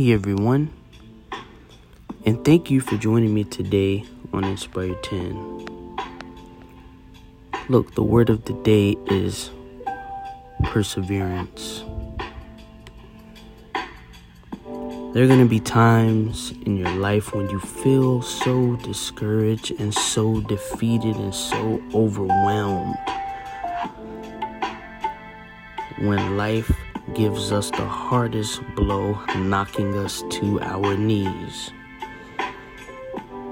Hey everyone, and thank you for joining me today on Inspire 10. Look, the word of the day is perseverance. There are going to be times in your life when you feel so discouraged and so defeated and so overwhelmed. When life gives us the hardest blow, knocking us to our knees.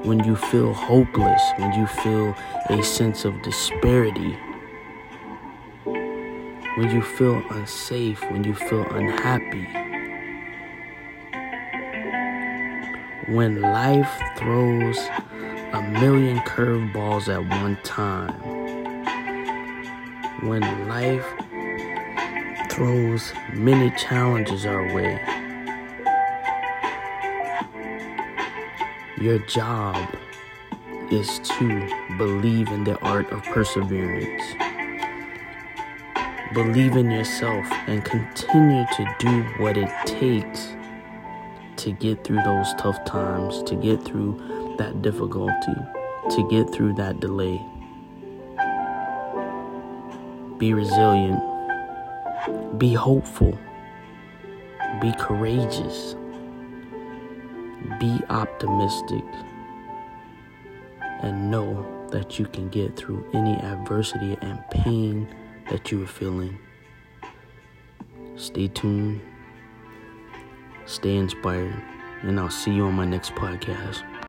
When you feel hopeless, when you feel a sense of disparity, when you feel unsafe, when you feel unhappy, when life throws a million curveballs at one time, when life throws many challenges our way. Your job is to believe in the art of perseverance. Believe in yourself and continue to do what it takes to get through those tough times, to get through that difficulty, to get through that delay. Be resilient be hopeful. Be courageous. Be optimistic. And know that you can get through any adversity and pain that you are feeling. Stay tuned. Stay inspired. And I'll see you on my next podcast.